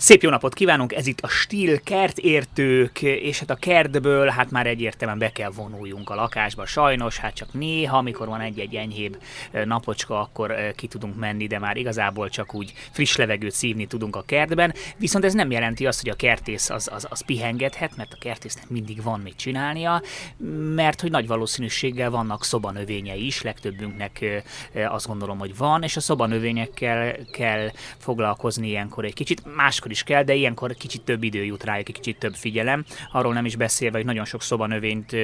Szép jó napot kívánunk, ez itt a Stíl kertértők, és hát a kertből hát már egyértelműen be kell vonuljunk a lakásba. Sajnos, hát csak néha, amikor van egy-egy enyhébb napocska, akkor ki tudunk menni, de már igazából csak úgy friss levegőt szívni tudunk a kertben. Viszont ez nem jelenti azt, hogy a kertész az, az, az pihengethet, mert a kertésznek mindig van mit csinálnia, mert hogy nagy valószínűséggel vannak szobanövényei is, legtöbbünknek azt gondolom, hogy van, és a szobanövényekkel kell foglalkozni ilyenkor egy kicsit. Máskor máskor is kell, de ilyenkor kicsit több idő jut rájuk, kicsit több figyelem. Arról nem is beszélve, hogy nagyon sok szobanövényt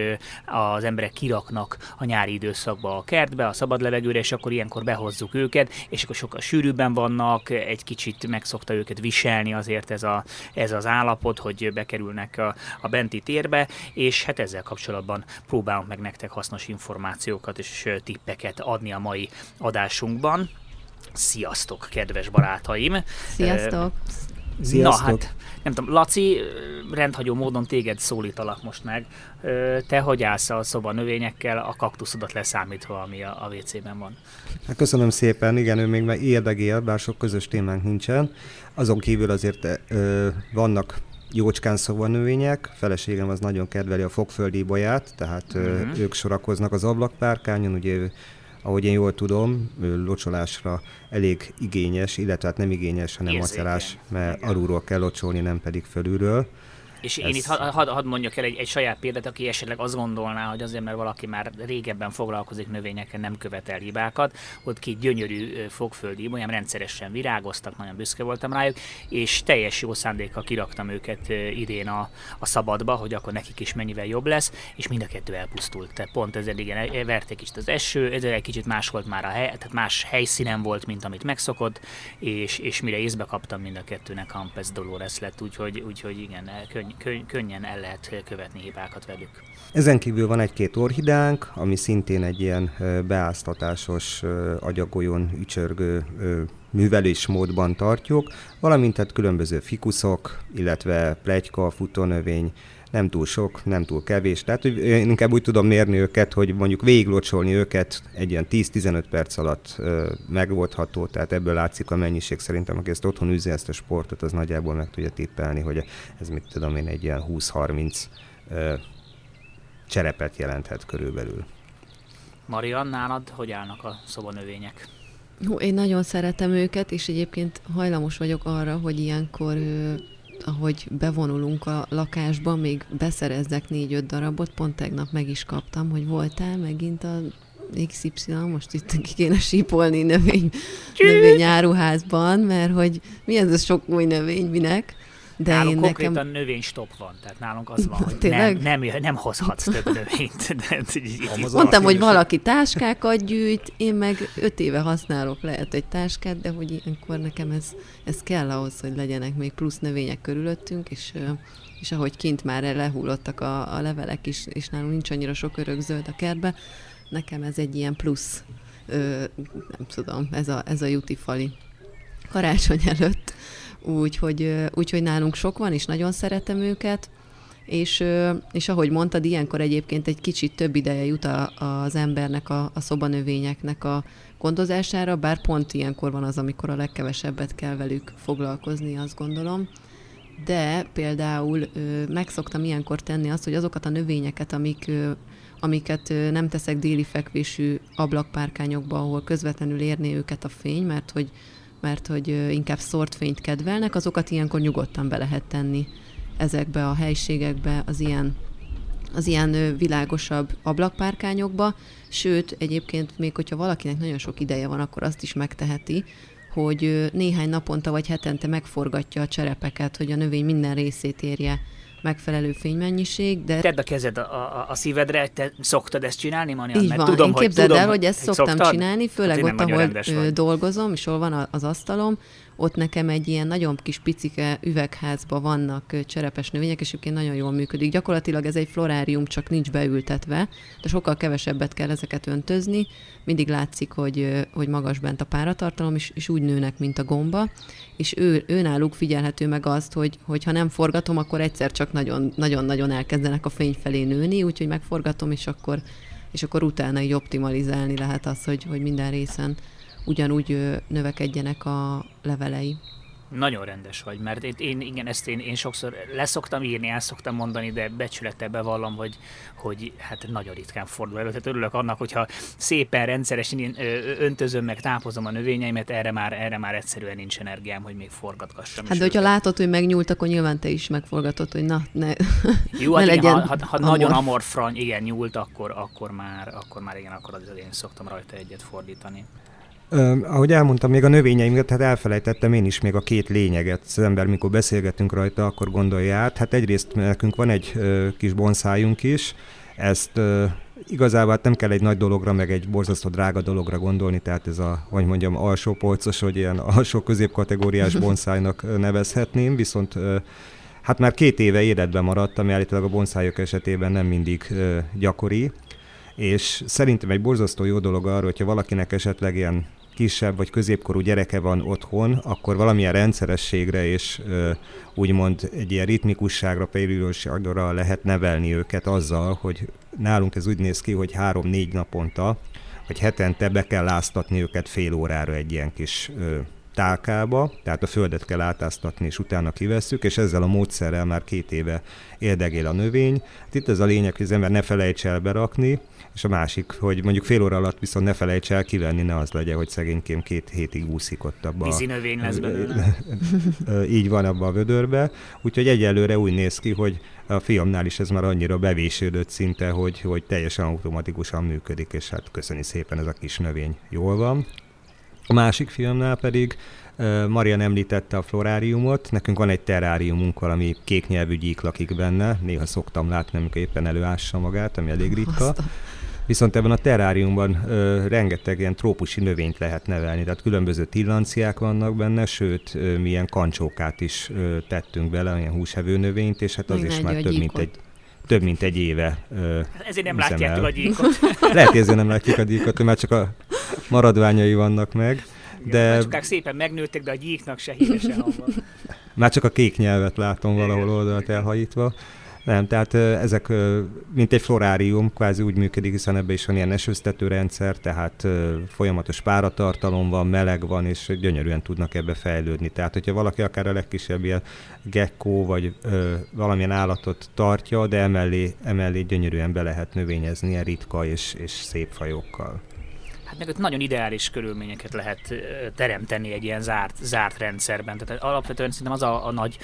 az emberek kiraknak a nyári időszakba a kertbe, a szabad levegőre, és akkor ilyenkor behozzuk őket, és akkor sokkal sűrűbben vannak, egy kicsit megszokta őket viselni azért ez, a, ez az állapot, hogy bekerülnek a, a benti térbe, és hát ezzel kapcsolatban próbálunk meg nektek hasznos információkat és tippeket adni a mai adásunkban. Sziasztok, kedves barátaim! Sziasztok! Sziasztok. Na hát, nem tudom, Laci, rendhagyó módon téged szólítalak most meg. Te hogy állsz a szoba növényekkel, a kaktuszodat leszámítva, ami a, a WC-ben van? Hát köszönöm szépen, igen, ő még meg érdegél, bár sok közös témánk nincsen. Azon kívül azért ö, vannak jócskán növények, feleségem az nagyon kedveli a fogföldi bolyát, tehát mm-hmm. ők sorakoznak az ablakpárkányon, ugye ahogy én jól tudom, locsolásra elég igényes, illetve hát nem igényes, hanem macerás, mert alulról kell locsolni, nem pedig fölülről. És én itt hadd had, had mondjak el egy, egy saját példát, aki esetleg azt gondolná, hogy azért, mert valaki már régebben foglalkozik növényekkel, nem követel hibákat. Ott két gyönyörű fogföldi olyan rendszeresen virágoztak, nagyon büszke voltam rájuk, és teljes jó szándékkal kiraktam őket idén a, a szabadba, hogy akkor nekik is mennyivel jobb lesz, és mind a kettő elpusztult. Tehát pont ez igen, e, verték kicsit az eső, ez egy kicsit más volt már a hely, tehát más helyszínen volt, mint amit megszokott, és, és mire észbe kaptam mind a kettőnek Hampes Dolores lett, úgyhogy, úgyhogy igen, könny, könny, könnyen el lehet követni hibákat velük. Ezen kívül van egy-két orhidánk, ami szintén egy ilyen beáztatásos, agyagolyón ücsörgő művelésmódban tartjuk, valamint tehát különböző fikuszok, illetve plegyka, futónövény, nem túl sok, nem túl kevés. Tehát hogy én inkább úgy tudom mérni őket, hogy mondjuk végiglocsolni őket egy ilyen 10-15 perc alatt ö, megoldható, tehát ebből látszik a mennyiség szerintem, aki ezt otthon űzi ezt a sportot, az nagyjából meg tudja tippelni, hogy ez mit tudom én, egy ilyen 20-30 ö, cserepet jelenthet körülbelül. Marian, nálad hogy állnak a szobanövények? Hú, én nagyon szeretem őket, és egyébként hajlamos vagyok arra, hogy ilyenkor ahogy bevonulunk a lakásba, még beszerezzek négy-öt darabot, pont tegnap meg is kaptam, hogy voltál megint a XY, most itt ki kéne sípolni növény, növényáruházban, mert hogy mi ez a sok új növény, minek? De nálunk én konkrétan nekem... növénystop van, tehát nálunk az van, hogy nem, nem, nem hozhatsz több növényt. De, Mondtam, hogy valaki táskákat gyűjt, én meg öt éve használok lehet egy táskát, de hogy ilyenkor nekem ez, ez kell ahhoz, hogy legyenek még plusz növények körülöttünk, és és ahogy kint már lehullottak a, a levelek is, és nálunk nincs annyira sok örökzöld a kertbe, nekem ez egy ilyen plusz, ö, nem tudom, ez a, ez a jutifali karácsony előtt úgyhogy, úgyhogy nálunk sok van, és nagyon szeretem őket, és, és ahogy mondtad, ilyenkor egyébként egy kicsit több ideje jut a, az embernek, a, a szobanövényeknek a gondozására, bár pont ilyenkor van az, amikor a legkevesebbet kell velük foglalkozni, azt gondolom. De például ö, meg szoktam ilyenkor tenni azt, hogy azokat a növényeket, amik, amiket nem teszek déli fekvésű ablakpárkányokba, ahol közvetlenül érné őket a fény, mert hogy mert hogy inkább szórt fényt kedvelnek, azokat ilyenkor nyugodtan be lehet tenni ezekbe a helységekbe, az ilyen, az ilyen világosabb ablakpárkányokba, sőt, egyébként még hogyha valakinek nagyon sok ideje van, akkor azt is megteheti, hogy néhány naponta vagy hetente megforgatja a cserepeket, hogy a növény minden részét érje megfelelő fénymennyiség, de... Tedd a kezed a, a, a szívedre, te szoktad ezt csinálni, Mani? Így Mert van, tudom, én képzeld hogy, tudom, el, hogy ezt szoktam szoktad? csinálni, főleg hát ott, ahol dolgozom, és hol van az asztalom, ott nekem egy ilyen nagyon kis picike üvegházba vannak cserepes növények, és egyébként nagyon jól működik. Gyakorlatilag ez egy florárium, csak nincs beültetve, de sokkal kevesebbet kell ezeket öntözni. Mindig látszik, hogy, hogy magas bent a páratartalom, és, és úgy nőnek, mint a gomba, és ő, ő náluk figyelhető meg azt, hogy, hogy ha nem forgatom, akkor egyszer csak nagyon-nagyon elkezdenek a fény felé nőni, úgyhogy megforgatom, és akkor, és akkor utána így optimalizálni lehet az, hogy, hogy minden részen ugyanúgy növekedjenek a levelei. Nagyon rendes vagy, mert én, én igen, ezt én, én sokszor leszoktam írni, el szoktam mondani, de becsülettel bevallom, hogy, hogy hát nagyon ritkán fordul elő. Tehát örülök annak, hogyha szépen, rendszeresen én öntözöm meg, tápozom a növényeimet, erre már, erre már egyszerűen nincs energiám, hogy még forgatgassam. Hát de hogyha látod, hogy megnyúlt, akkor nyilván te is megforgatod, hogy na, ne, Jó, hát ne igen, legyen ha, ha, ha amor. nagyon amorfrany, igen, nyúlt, akkor, akkor, már, akkor már igen, akkor az én szoktam rajta egyet fordítani. Uh, ahogy elmondtam, még a növényeimet, hát elfelejtettem én is még a két lényeget. Az ember, mikor beszélgetünk rajta, akkor gondolja át. Hát egyrészt nekünk van egy kis bonszájunk is, ezt igazából hát nem kell egy nagy dologra, meg egy borzasztó drága dologra gondolni, tehát ez a, hogy mondjam, alsó polcos, vagy ilyen alsó középkategóriás bonszájnak nevezhetném, viszont hát már két éve életben maradt, ami állítólag a bonszájok esetében nem mindig gyakori, és szerintem egy borzasztó jó dolog arra, hogyha valakinek esetleg ilyen kisebb vagy középkorú gyereke van otthon, akkor valamilyen rendszerességre és úgymond egy ilyen ritmikusságra, periódusságra lehet nevelni őket azzal, hogy nálunk ez úgy néz ki, hogy három-négy naponta, vagy hetente be kell láztatni őket fél órára egy ilyen kis tálkába, tehát a földet kell átáztatni, és utána kivesszük, és ezzel a módszerrel már két éve érdegél a növény. Hát itt ez a lényeg, hogy az ember ne felejts el berakni, és a másik, hogy mondjuk fél óra alatt viszont ne felejts el kivenni, ne az legyen, hogy szegénykém két hétig úszik ott abba. Vízi növény lesz belőle. Így van abba a vödörbe. Úgyhogy egyelőre úgy néz ki, hogy a fiamnál is ez már annyira bevésődött szinte, hogy, hogy teljesen automatikusan működik, és hát köszöni szépen ez a kis növény. Jól van. A másik filmnál pedig Marian említette a floráriumot, nekünk van egy terráriumunk, valami kék nyelvű gyík lakik benne, néha szoktam látni, amikor éppen előássa magát, ami elég ritka. Viszont ebben a terráriumban ö, rengeteg ilyen trópusi növényt lehet nevelni, tehát különböző tillanciák vannak benne, sőt, ö, mi ilyen kancsókát is ö, tettünk bele, ilyen húsevő növényt, és hát az is már több mint egy több mint egy éve ö, Ezért nem látják a gyíkot. Lehet, hogy ezért nem látjuk a gyíkot, mert csak a maradványai vannak meg. De... A szépen megnőttek, de a gyíknak se van. Már csak a kék nyelvet látom valahol oldalt elhajítva. Nem, tehát ezek mint egy florárium, kvázi úgy működik, hiszen ebben is van ilyen esőztető rendszer, tehát folyamatos páratartalom van, meleg van, és gyönyörűen tudnak ebbe fejlődni. Tehát, hogyha valaki akár a legkisebb ilyen gecko, vagy ö, valamilyen állatot tartja, de emellé, emellé gyönyörűen be lehet növényezni ilyen ritka és, és szép fajokkal hát meg ott nagyon ideális körülményeket lehet teremteni egy ilyen zárt, zárt rendszerben. Tehát alapvetően szerintem az a, a nagy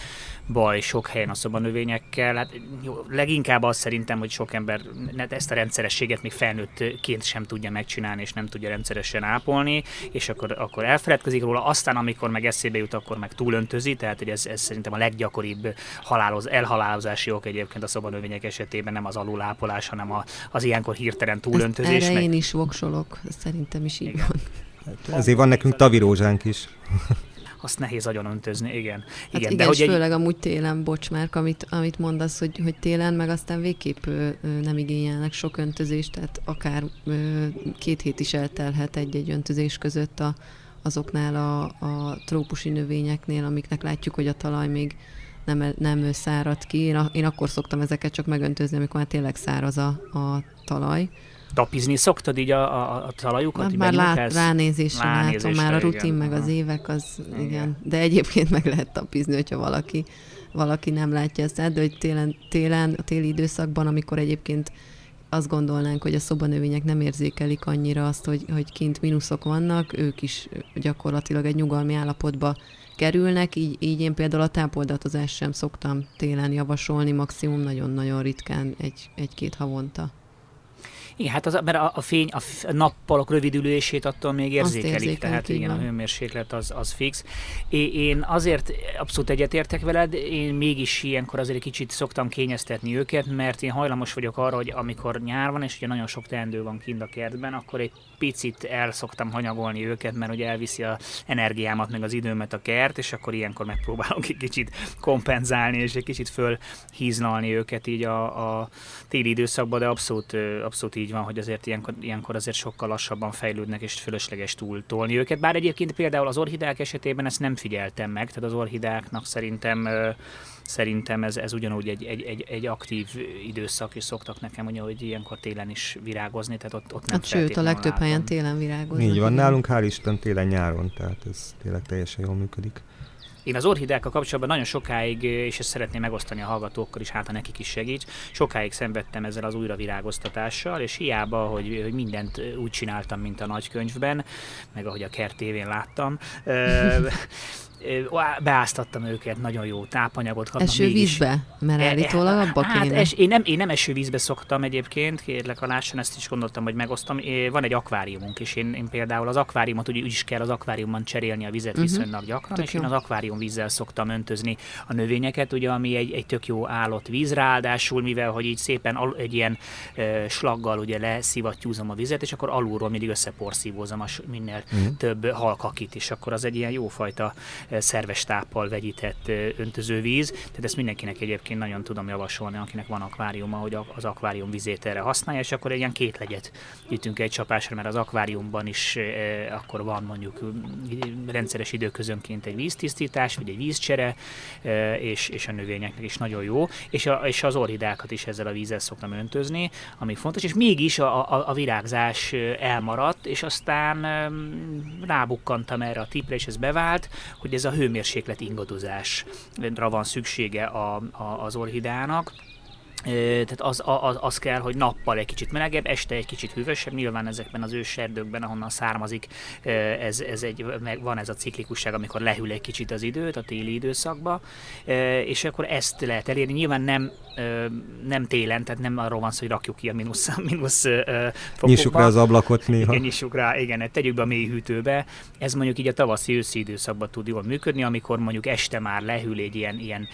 baj sok helyen a szobanövényekkel. Hát jó, leginkább az szerintem, hogy sok ember ezt a rendszerességet még felnőttként sem tudja megcsinálni, és nem tudja rendszeresen ápolni, és akkor, akkor elfeledkezik róla. Aztán, amikor meg eszébe jut, akkor meg túlöntözi, tehát hogy ez, ez szerintem a leggyakoribb haláloz, elhalálozási ok egyébként a szobanövények esetében nem az alulápolás, hanem a, az ilyenkor hirtelen túlöntözés. Ezt erre meg... én is voksolok, szerintem is így Igen. van. Hát ezért van nekünk tavirózsánk is azt nehéz agyon öntözni, igen. Hát igen, igen de hogy egy... főleg amúgy télen, bocs már, amit, amit mondasz, hogy, hogy télen meg aztán végképp ö, nem igényelnek sok öntözést, tehát akár ö, két hét is eltelhet egy-egy öntözés között a, azoknál a, a trópusi növényeknél, amiknek látjuk, hogy a talaj még nem, nem szárad ki. Én, a, én akkor szoktam ezeket csak megöntözni, amikor már tényleg száraz a, a talaj tapizni szoktad így a, a, a talajukat? Hát már lát, ránézésre, látom, már a rutin igen. meg az évek, az igen. igen. De egyébként meg lehet tapizni, hogyha valaki, valaki nem látja ezt de hogy télen, télen, a téli időszakban, amikor egyébként azt gondolnánk, hogy a szobanövények nem érzékelik annyira azt, hogy, hogy kint mínuszok vannak, ők is gyakorlatilag egy nyugalmi állapotba kerülnek, így, így én például a tápoldatozást sem szoktam télen javasolni, maximum nagyon-nagyon ritkán egy, egy-két havonta. Igen, hát az, mert a, a fény, a, f- a nappalok rövidülését attól még érzékelik, érzékelik, tehát igen, a van. hőmérséklet az, az fix. Én azért abszolút egyetértek veled, én mégis ilyenkor azért egy kicsit szoktam kényeztetni őket, mert én hajlamos vagyok arra, hogy amikor nyár van, és ugye nagyon sok teendő van kint a kertben, akkor egy picit el szoktam hanyagolni őket, mert ugye elviszi a energiámat, meg az időmet a kert, és akkor ilyenkor megpróbálok egy kicsit kompenzálni, és egy kicsit fölhízlalni őket így a, a téli időszakban, de abszolút, abszolút így van, hogy azért ilyenkor, ilyenkor azért sokkal lassabban fejlődnek, és fölösleges túl tolni őket. Bár egyébként például az orhidák esetében ezt nem figyeltem meg, tehát az orhidáknak szerintem Szerintem ez, ez ugyanúgy egy, egy, egy, egy aktív időszak, és szoktak nekem ugye, hogy ilyenkor télen is virágozni, tehát ott, ott nem Hát sőt, a legtöbb látom. helyen télen virágoznak. Így van, nálunk hál' Isten télen-nyáron, tehát ez tényleg teljesen jól működik. Én az orhidákkal kapcsolatban nagyon sokáig, és ezt szeretném megosztani a hallgatókkal is, hát ha nekik is segít, sokáig szenvedtem ezzel az újravirágoztatással, és hiába, hogy, hogy mindent úgy csináltam, mint a nagykönyvben, meg ahogy a kert tévén láttam, beáztattam őket, nagyon jó tápanyagot kapnak. Eső mégis- vízbe? Mert állítólag abba hát kéne. Es, én, nem, én nem esővízbe szoktam egyébként, kérlek a lássan, ezt is gondoltam, hogy megosztom. É, Van egy akváriumunk, és én, én például az akváriumot úgy, úgy is kell az akváriumban cserélni a vizet uh-huh. viszonylag gyakran, Tök és én jó. az akvárium vízzel szoktam öntözni a növényeket, ugye, ami egy, egy tök jó állott víz, ráadásul, mivel hogy így szépen al, egy ilyen e, slaggal ugye leszivattyúzom a vizet, és akkor alulról mindig összeporszívózom a minél uh-huh. több halkakit, és akkor az egy ilyen jófajta e, szerves táppal vegyített e, öntöző víz. Tehát ezt mindenkinek egyébként nagyon tudom javasolni, akinek van akváriuma, hogy az akvárium vizét erre használja, és akkor egy ilyen két legyet ütünk egy csapásra, mert az akváriumban is akkor van mondjuk rendszeres időközönként egy víztisztítás, vagy egy vízcsere, és, és a növényeknek is nagyon jó, és, a, és az orhidákat is ezzel a vízzel szoktam öntözni, ami fontos, és mégis a, a, a virágzás elmaradt, és aztán rábukkantam erre a tipre, és ez bevált, hogy ez a hőmérséklet ingadozásra van szüksége a, a, az orhidának, Tehát az, az, az kell, hogy nappal egy kicsit melegebb, este egy kicsit hűvösebb. Nyilván ezekben az őserdőkben, ahonnan származik, ez, ez egy, meg van ez a ciklikusság, amikor lehűl egy kicsit az időt a téli időszakba, és akkor ezt lehet elérni. Nyilván nem, nem télen, tehát nem arról van szó, hogy rakjuk ki a mínusz, mínusz fokokba. Nyissuk rá az ablakot néha. Igen, nyissuk rá, igen, tegyük be a mély hűtőbe. Ez mondjuk így a tavaszi őszi időszakban tud jól működni, amikor mondjuk este már lehűl egy ilyen, ilyen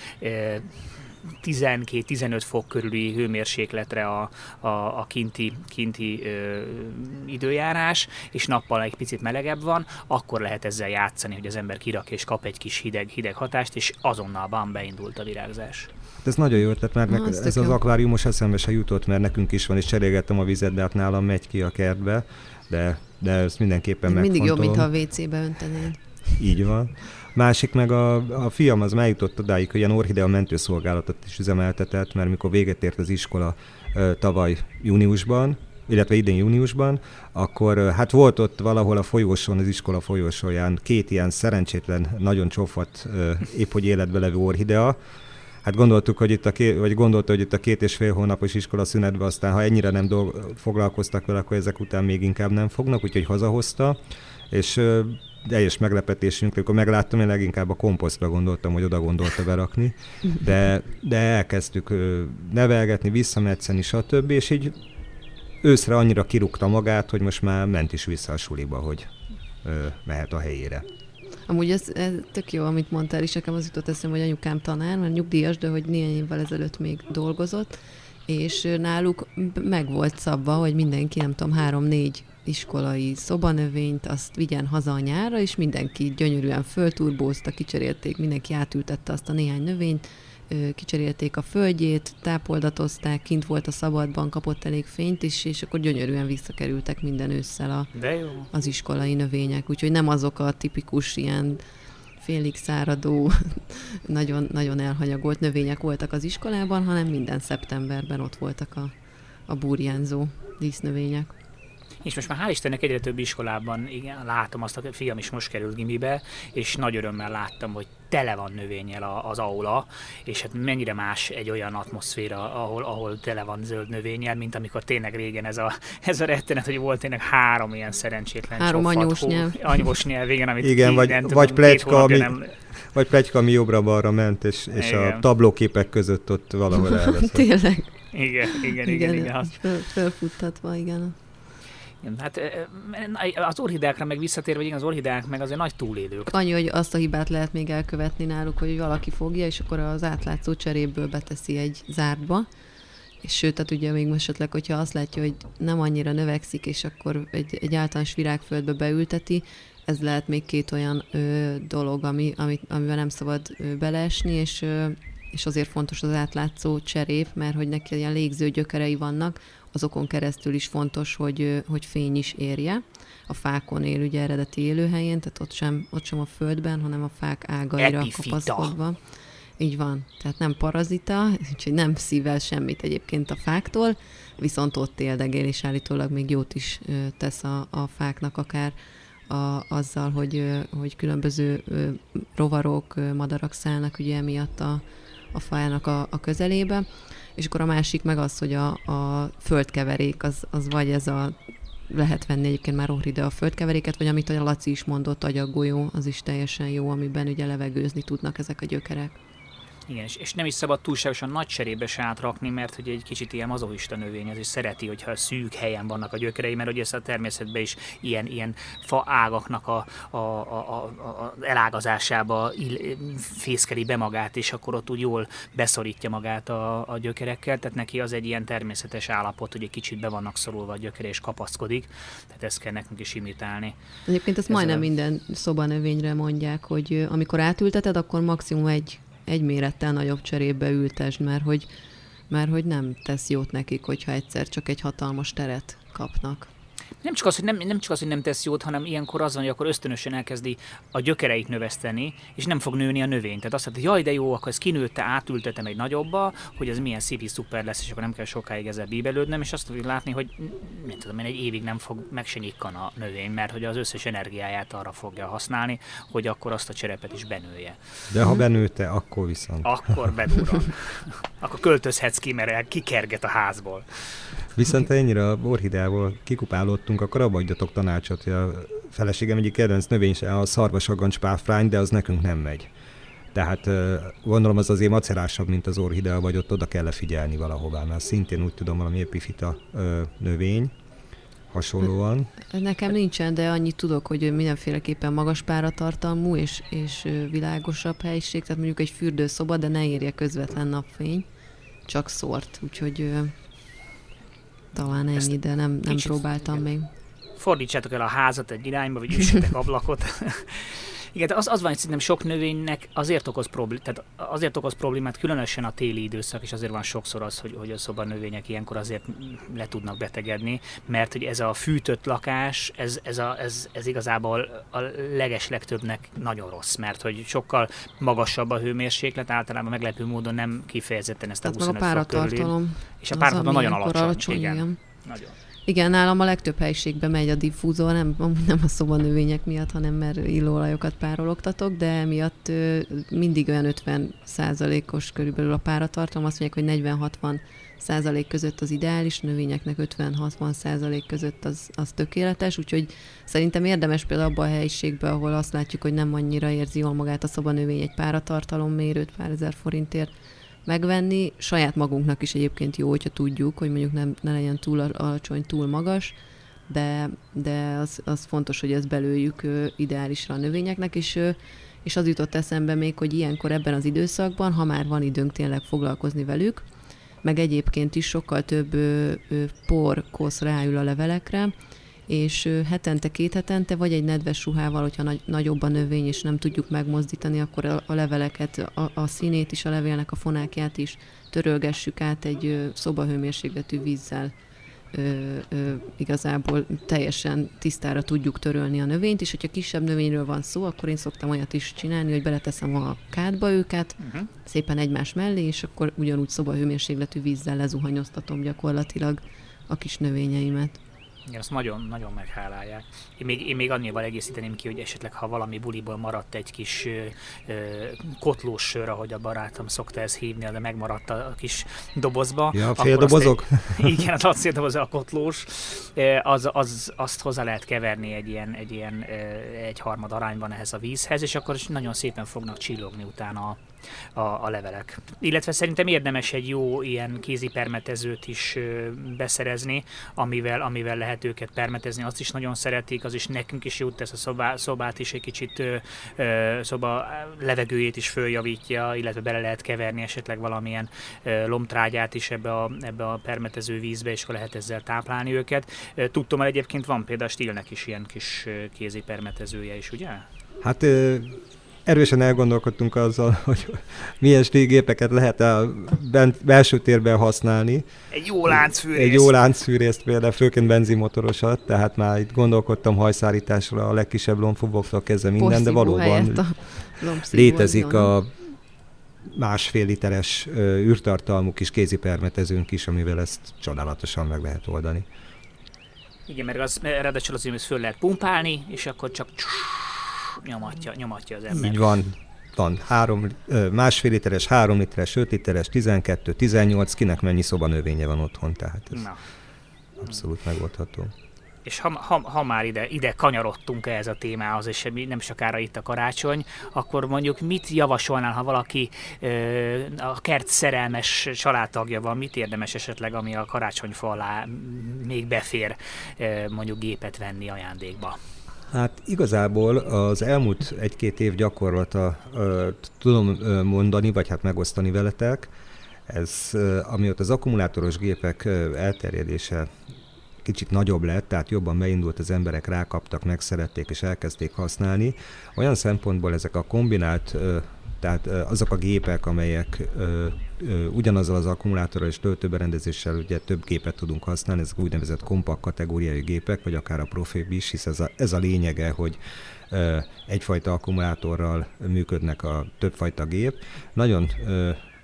12-15 fok körüli hőmérsékletre a, a, a kinti, kinti ö, időjárás, és nappal egy picit melegebb van, akkor lehet ezzel játszani, hogy az ember kirak és kap egy kis hideg, hideg hatást, és azonnal bam, beindult a virágzás. Ez nagyon jó ötlet, mert Na, nek- ez az akváriumos eszembe se jutott, mert nekünk is van, és cserélgettem a vizet, de hát nálam megy ki a kertbe, de, de ezt mindenképpen Mindig jobb, mintha a WC-be öntenéd. Így van. Másik meg a, a fiam az eljutott odáig, hogy ilyen orhidea mentőszolgálatot is üzemeltetett, mert mikor véget ért az iskola tavaly júniusban, illetve idén júniusban, akkor hát volt ott valahol a folyóson, az iskola folyósóján két ilyen szerencsétlen, nagyon csofat, épp hogy életbe levő orhidea, Hát gondoltuk, hogy itt a két, vagy gondolta, hogy itt a két és fél hónapos iskola szünetben aztán, ha ennyire nem dolg, foglalkoztak vele, akkor ezek után még inkább nem fognak, úgyhogy hazahozta, és teljes meglepetésünk, amikor megláttam, én leginkább a komposztra gondoltam, hogy oda gondolta berakni, de, de elkezdtük nevelgetni, visszametszeni, stb. És így őszre annyira kirúgta magát, hogy most már ment is vissza a suliba, hogy ö, mehet a helyére. Amúgy ez, ez tök jó, amit mondtál, és nekem az jutott eszembe, hogy anyukám tanár, mert nyugdíjas, de hogy néhány évvel ezelőtt még dolgozott, és náluk meg volt szabva, hogy mindenki, nem tudom, három-négy iskolai szobanövényt, azt vigyen haza a nyárra, és mindenki gyönyörűen fölturbózta, kicserélték, mindenki átültette azt a néhány növényt, kicserélték a földjét, tápoldatozták, kint volt a szabadban, kapott elég fényt is, és akkor gyönyörűen visszakerültek minden ősszel a, az iskolai növények, úgyhogy nem azok a tipikus ilyen félig száradó, nagyon, nagyon elhanyagolt növények voltak az iskolában, hanem minden szeptemberben ott voltak a, a burjánzó dísznövények. És most már hál' Istennek egyre több iskolában igen, látom azt, a fiam is most került gimibe, és nagy örömmel láttam, hogy tele van növényel a- az aula, és hát mennyire más egy olyan atmoszféra, ahol, ahol tele van zöld növényel, mint amikor tényleg régen ez a, ez a rettenet, hogy volt tényleg három ilyen szerencsétlen Három csofat anyós nyelv. anyós nyelv, igen, amit Igen, vagy- nem vagy hónapja ami- nem, Vagy plegyka, ami jobbra-balra ment, és, és a Igen. tablóképek között ott valahol elveszett. Tényleg. Igen, igen, igen. igen, igen. Föl, fölfuttatva, igen. Igen, hát az orhidákra meg visszatérve, igen, az orhidák meg azért nagy túlélők. Annyi, hogy azt a hibát lehet még elkövetni náluk, hogy valaki fogja, és akkor az átlátszó cseréből beteszi egy zártba, és sőt, tehát ugye még esetleg, hogyha azt látja, hogy nem annyira növekszik, és akkor egy, egy általános virágföldbe beülteti, ez lehet még két olyan ö, dolog, ami, ami, amivel nem szabad ö, beleesni, és, ö, és azért fontos az átlátszó cserép, mert hogy neki ilyen légző gyökerei vannak, azokon keresztül is fontos, hogy, hogy fény is érje. A fákon él ugye eredeti élőhelyén, tehát ott sem, ott sem a földben, hanem a fák ágaira Epifita. kapaszkodva. Így van, tehát nem parazita, úgyhogy nem szível semmit egyébként a fáktól, viszont ott éldegél, és állítólag még jót is tesz a, a fáknak akár a, azzal, hogy, hogy különböző rovarok, madarak szállnak ugye emiatt a, a fájának a, a közelébe és akkor a másik meg az, hogy a, a földkeverék, az, az vagy ez a lehet venni egyébként már orhide a földkeveréket, vagy amit a Laci is mondott, agyaggolyó, az is teljesen jó, amiben ugye levegőzni tudnak ezek a gyökerek. Igen, és, és nem is szabad túlságosan nagy cserébe se átrakni, mert hogy egy kicsit ilyen mazoista növény, ez is szereti, hogyha szűk helyen vannak a gyökerei, mert ugye ez a természetben is ilyen, ilyen fa ágaknak a, a, a, a, a elágazásába ill, fészkeli be magát, és akkor ott úgy jól beszorítja magát a, a gyökerekkel, tehát neki az egy ilyen természetes állapot, hogy egy kicsit be vannak szorulva a gyökere és kapaszkodik, tehát ezt kell nekünk is imitálni. Egyébként ezt ez majdnem a... minden szobanövényre mondják, hogy amikor átülteted, akkor maximum egy egy mérettel nagyobb cserébe ültesd, mert hogy, mert hogy nem tesz jót nekik, hogyha egyszer csak egy hatalmas teret kapnak nem csak, az, hogy nem, nem csak az, hogy nem tesz jót, hanem ilyenkor az van, hogy akkor ösztönösen elkezdi a gyökereit növeszteni, és nem fog nőni a növény. Tehát azt mondja, hogy jaj, de jó, akkor ezt kinőtte, átültetem egy nagyobba, hogy ez milyen szép szuper lesz, és akkor nem kell sokáig ezzel bíbelődnem, és azt fogjuk látni, hogy nem tudom én, egy évig nem fog meg se a növény, mert hogy az összes energiáját arra fogja használni, hogy akkor azt a cserepet is benője. De ha benőtte, akkor viszont. Akkor bedurran. akkor költözhetsz ki, mert kikerget a házból. Viszont ennyire a orhideával kikupálódtunk, akkor abba adjatok tanácsot, hogy a feleségem egyik kedvenc növény a szarvasagancs páfrány, de az nekünk nem megy. Tehát gondolom az azért macerásabb, mint az orhidea, vagy ott oda kell figyelni valahová, mert szintén úgy tudom valami epifita növény, hasonlóan. Nekem nincsen, de annyit tudok, hogy mindenféleképpen magas páratartalmú és, és világosabb helyiség, tehát mondjuk egy fürdőszoba, de ne érje közvetlen napfény, csak szort, úgyhogy talán ennyi, de nem, nem próbáltam igen. még. Fordítsátok el a házat egy irányba, vagy üssetek ablakot. Igen, az, az van, hogy szerintem sok növénynek azért okoz, problém, tehát azért okoz problémát, különösen a téli időszak, és azért van sokszor az, hogy, hogy a szobanövények ilyenkor azért le tudnak betegedni, mert hogy ez a fűtött lakás, ez, ez, a, ez, ez igazából a leges legtöbbnek nagyon rossz, mert hogy sokkal magasabb a hőmérséklet, általában meglepő módon nem kifejezetten ezt a tehát 25 a páratartalom. És a páratartalom nagyon alacsony. alacsony igen. igen. Nagyon. Igen, nálam a legtöbb helyiségben megy a diffúzor, nem, nem a szobanövények miatt, hanem mert illóolajokat párologtatok, de miatt mindig olyan 50 százalékos körülbelül a páratartalom. Azt mondják, hogy 40-60 százalék között az ideális, növényeknek 50-60 százalék között az, az tökéletes, úgyhogy szerintem érdemes például abban a helyiségben, ahol azt látjuk, hogy nem annyira érzi jól magát a szobanövény egy páratartalom mérőt pár ezer forintért, megvenni. Saját magunknak is egyébként jó, hogyha tudjuk, hogy mondjuk nem, ne legyen túl alacsony, túl magas, de, de az, az fontos, hogy ezt belőjük ideálisra a növényeknek, és, és az jutott eszembe még, hogy ilyenkor ebben az időszakban, ha már van időnk tényleg foglalkozni velük, meg egyébként is sokkal több por, kosz ráül a levelekre, és hetente, két hetente, vagy egy nedves ruhával, hogyha nagy, nagyobb a növény, és nem tudjuk megmozdítani, akkor a, a leveleket, a, a színét is, a levélnek a fonákját is törölgessük át egy szobahőmérsékletű vízzel. Ö, ö, igazából teljesen tisztára tudjuk törölni a növényt, és hogyha kisebb növényről van szó, akkor én szoktam olyat is csinálni, hogy beleteszem a kádba őket, uh-huh. szépen egymás mellé, és akkor ugyanúgy szobahőmérsékletű vízzel lezuhanyoztatom gyakorlatilag a kis növényeimet. Igen, azt nagyon, nagyon meghálálják. Én még, én még annyival egészíteném ki, hogy esetleg ha valami buliból maradt egy kis ö, ö, kotlós sör, ahogy a barátom szokta ezt hívni, de megmaradt a kis dobozba. Ja, fél dobozok? Egy, igen, az acéldoboz a kotlós. Az, az, azt hozzá lehet keverni egy ilyen, egy ilyen egy harmad arányban ehhez a vízhez, és akkor nagyon szépen fognak csillogni utána a, a levelek. Illetve szerintem érdemes egy jó ilyen kézi permetezőt is beszerezni, amivel, amivel lehet őket permetezni. Azt is nagyon szeretik, az is nekünk is jót tesz a szobá, szobát is egy kicsit ö, szoba levegőjét is följavítja, illetve bele lehet keverni esetleg valamilyen ö, lomtrágyát is ebbe a, ebbe a permetező vízbe, és akkor lehet ezzel táplálni őket. Tudtam, hogy egyébként van például Stilnek is ilyen kis kézi permetezője is, ugye? Hát erősen elgondolkodtunk azzal, hogy milyen stígépeket lehet a bent, belső térben használni. Egy jó láncfűrészt. Egy jó láncfűrészt például, főként benzinmotorosat, tehát már itt gondolkodtam hajszárításra a legkisebb lombfoboktól kezdve minden, de valóban létezik a másfél literes űrtartalmú kis kézipermetezőnk is, amivel ezt csodálatosan meg lehet oldani. Igen, mert az, ráadásul azért föl lehet pumpálni, és akkor csak nyomatja, nyomatja az ember. Így van. Van három, másfél literes, három literes, öt literes, 12, 18, kinek mennyi szobanövénye van otthon, tehát ez Na. abszolút megoldható. És ha, ha, ha már ide, ide kanyarodtunk ehhez a témához, és nem sokára itt a karácsony, akkor mondjuk mit javasolnál, ha valaki ö, a kert szerelmes családtagja van, mit érdemes esetleg, ami a karácsonyfa alá még befér ö, mondjuk gépet venni ajándékba? Hát igazából az elmúlt egy-két év gyakorlata tudom mondani, vagy hát megosztani veletek, ez amióta az akkumulátoros gépek elterjedése kicsit nagyobb lett, tehát jobban beindult, az emberek rákaptak, megszerették és elkezdték használni. Olyan szempontból ezek a kombinált tehát azok a gépek, amelyek ugyanazzal az akkumulátorral és töltőberendezéssel ugye több gépet tudunk használni, ezek úgynevezett kompakt kategóriai gépek, vagy akár a profi is, hisz ez a, ez a lényege, hogy egyfajta akkumulátorral működnek a többfajta gép. Nagyon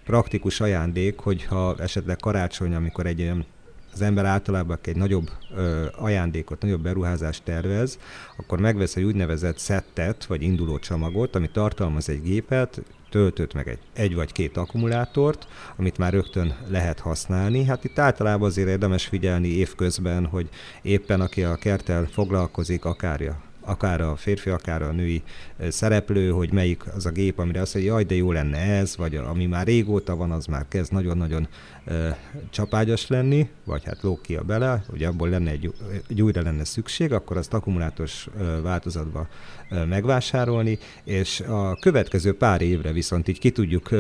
praktikus ajándék, hogyha esetleg karácsony, amikor egy olyan az ember általában egy nagyobb ö, ajándékot, nagyobb beruházást tervez, akkor megvesz egy úgynevezett szettet, vagy induló csomagot, ami tartalmaz egy gépet, töltőt, meg egy, egy vagy két akkumulátort, amit már rögtön lehet használni. Hát itt általában azért érdemes figyelni évközben, hogy éppen aki a kerttel foglalkozik, akárja akár a férfi, akár a női szereplő, hogy melyik az a gép, amire azt mondja, jaj, de jó lenne ez, vagy ami már régóta van, az már kezd nagyon-nagyon csapágyas lenni, vagy hát lók ki a bele, hogy abból lenne egy, egy újra lenne szükség, akkor azt akkumulátoros e, változatba megvásárolni, és a következő pár évre viszont így ki tudjuk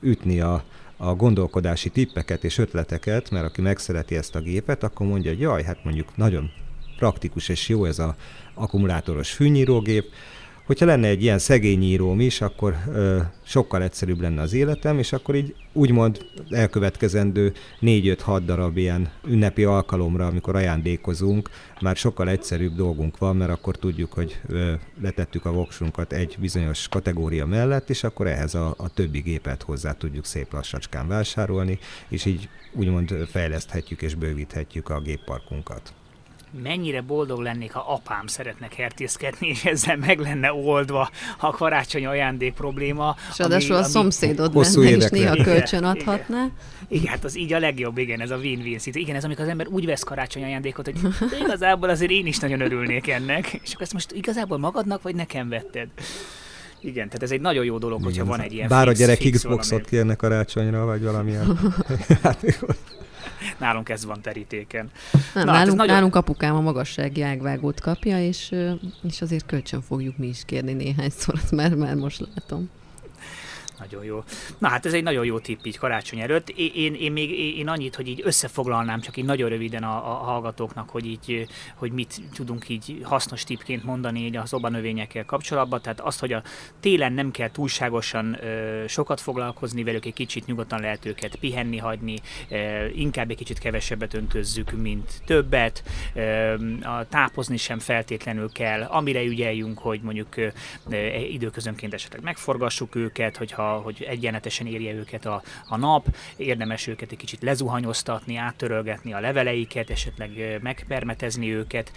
ütni a, a gondolkodási tippeket és ötleteket, mert aki megszereti ezt a gépet, akkor mondja, hogy jaj, hát mondjuk nagyon praktikus és jó ez a akkumulátoros fűnyírógép. Hogyha lenne egy ilyen szegény íróm is, akkor ö, sokkal egyszerűbb lenne az életem, és akkor így úgymond elkövetkezendő 4-5-6 darab ilyen ünnepi alkalomra, amikor ajándékozunk, már sokkal egyszerűbb dolgunk van, mert akkor tudjuk, hogy ö, letettük a voksunkat egy bizonyos kategória mellett, és akkor ehhez a, a többi gépet hozzá tudjuk szép lassacskán vásárolni, és így úgymond fejleszthetjük és bővíthetjük a gépparkunkat mennyire boldog lennék, ha apám szeretne kertészkedni, és ezzel meg lenne oldva a karácsony ajándék probléma. És ráadásul a ami, szomszédod lenne, és néha kölcsön adhatná. Igen, igen, hát az így a legjobb, igen, ez a win-win szit. Igen, ez amikor az ember úgy vesz karácsony ajándékot, hogy igazából azért én is nagyon örülnék ennek, és akkor ezt most igazából magadnak, vagy nekem vetted? Igen, tehát ez egy nagyon jó dolog, Igen, hogyha van egy ilyen Bár fix, a gyerek Xboxot kérne karácsonyra, vagy valamilyen. Hát, nálunk ez van terítéken. Nem, Na, nálunk, hát nagyon... nálunk apukám a magassági ágvágót kapja, és, és azért kölcsön fogjuk mi is kérni néhányszor, mert már most látom. Nagyon jó. Na hát ez egy nagyon jó tipp így karácsony előtt. Én, én, még én annyit, hogy így összefoglalnám csak így nagyon röviden a, a hallgatóknak, hogy így, hogy mit tudunk így hasznos tippként mondani így a szobanövényekkel kapcsolatban. Tehát azt, hogy a télen nem kell túlságosan ö, sokat foglalkozni velük, egy kicsit nyugodtan lehet őket pihenni, hagyni, ö, inkább egy kicsit kevesebbet öntözzük, mint többet. Ö, a tápozni sem feltétlenül kell, amire ügyeljünk, hogy mondjuk ö, időközönként esetleg megforgassuk őket, hogyha hogy egyenletesen érje őket a, a nap, érdemes őket egy kicsit lezuhanyoztatni, áttörölgetni a leveleiket, esetleg megpermetezni őket.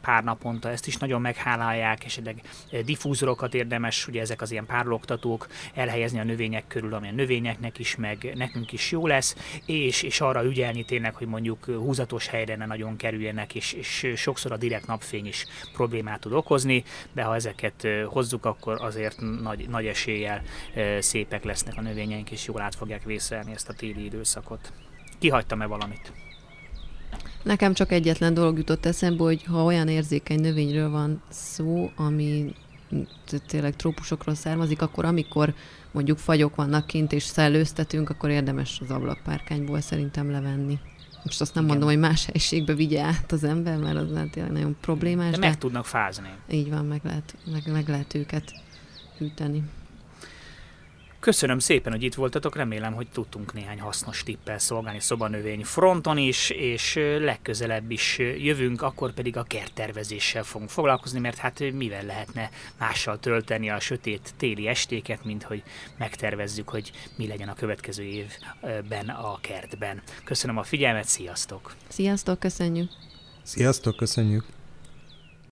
Pár naponta, ezt is nagyon meghálálják, esetleg diffúzorokat érdemes, ugye ezek az ilyen párologtatók elhelyezni a növények körül, ami a növényeknek is, meg nekünk is jó lesz, és, és arra ügyelni tényleg, hogy mondjuk húzatos helyre ne nagyon kerüljenek, és, és sokszor a direkt napfény is problémát tud okozni, de ha ezeket hozzuk, akkor azért nagy, nagy eséllyel szépek lesznek a növényeink, és jól át fogják vészelni ezt a téli időszakot. Kihagytam-e valamit? Nekem csak egyetlen dolog jutott eszembe, hogy ha olyan érzékeny növényről van szó, ami tényleg trópusokról származik, akkor amikor mondjuk fagyok vannak kint és szellőztetünk, akkor érdemes az ablakpárkányból szerintem levenni. Most azt nem Igen. mondom, hogy más helyiségbe vigye át az ember, mert az nem tényleg nagyon problémás. De, de meg tudnak fázni. Így van, meg lehet, meg, meg lehet őket hűteni. Köszönöm szépen, hogy itt voltatok, remélem, hogy tudtunk néhány hasznos tippel szolgálni szobanövény fronton is, és legközelebb is jövünk, akkor pedig a kerttervezéssel fogunk foglalkozni, mert hát mivel lehetne mással tölteni a sötét téli estéket, mint hogy megtervezzük, hogy mi legyen a következő évben a kertben. Köszönöm a figyelmet, sziasztok! Sziasztok, köszönjük! Sziasztok, köszönjük!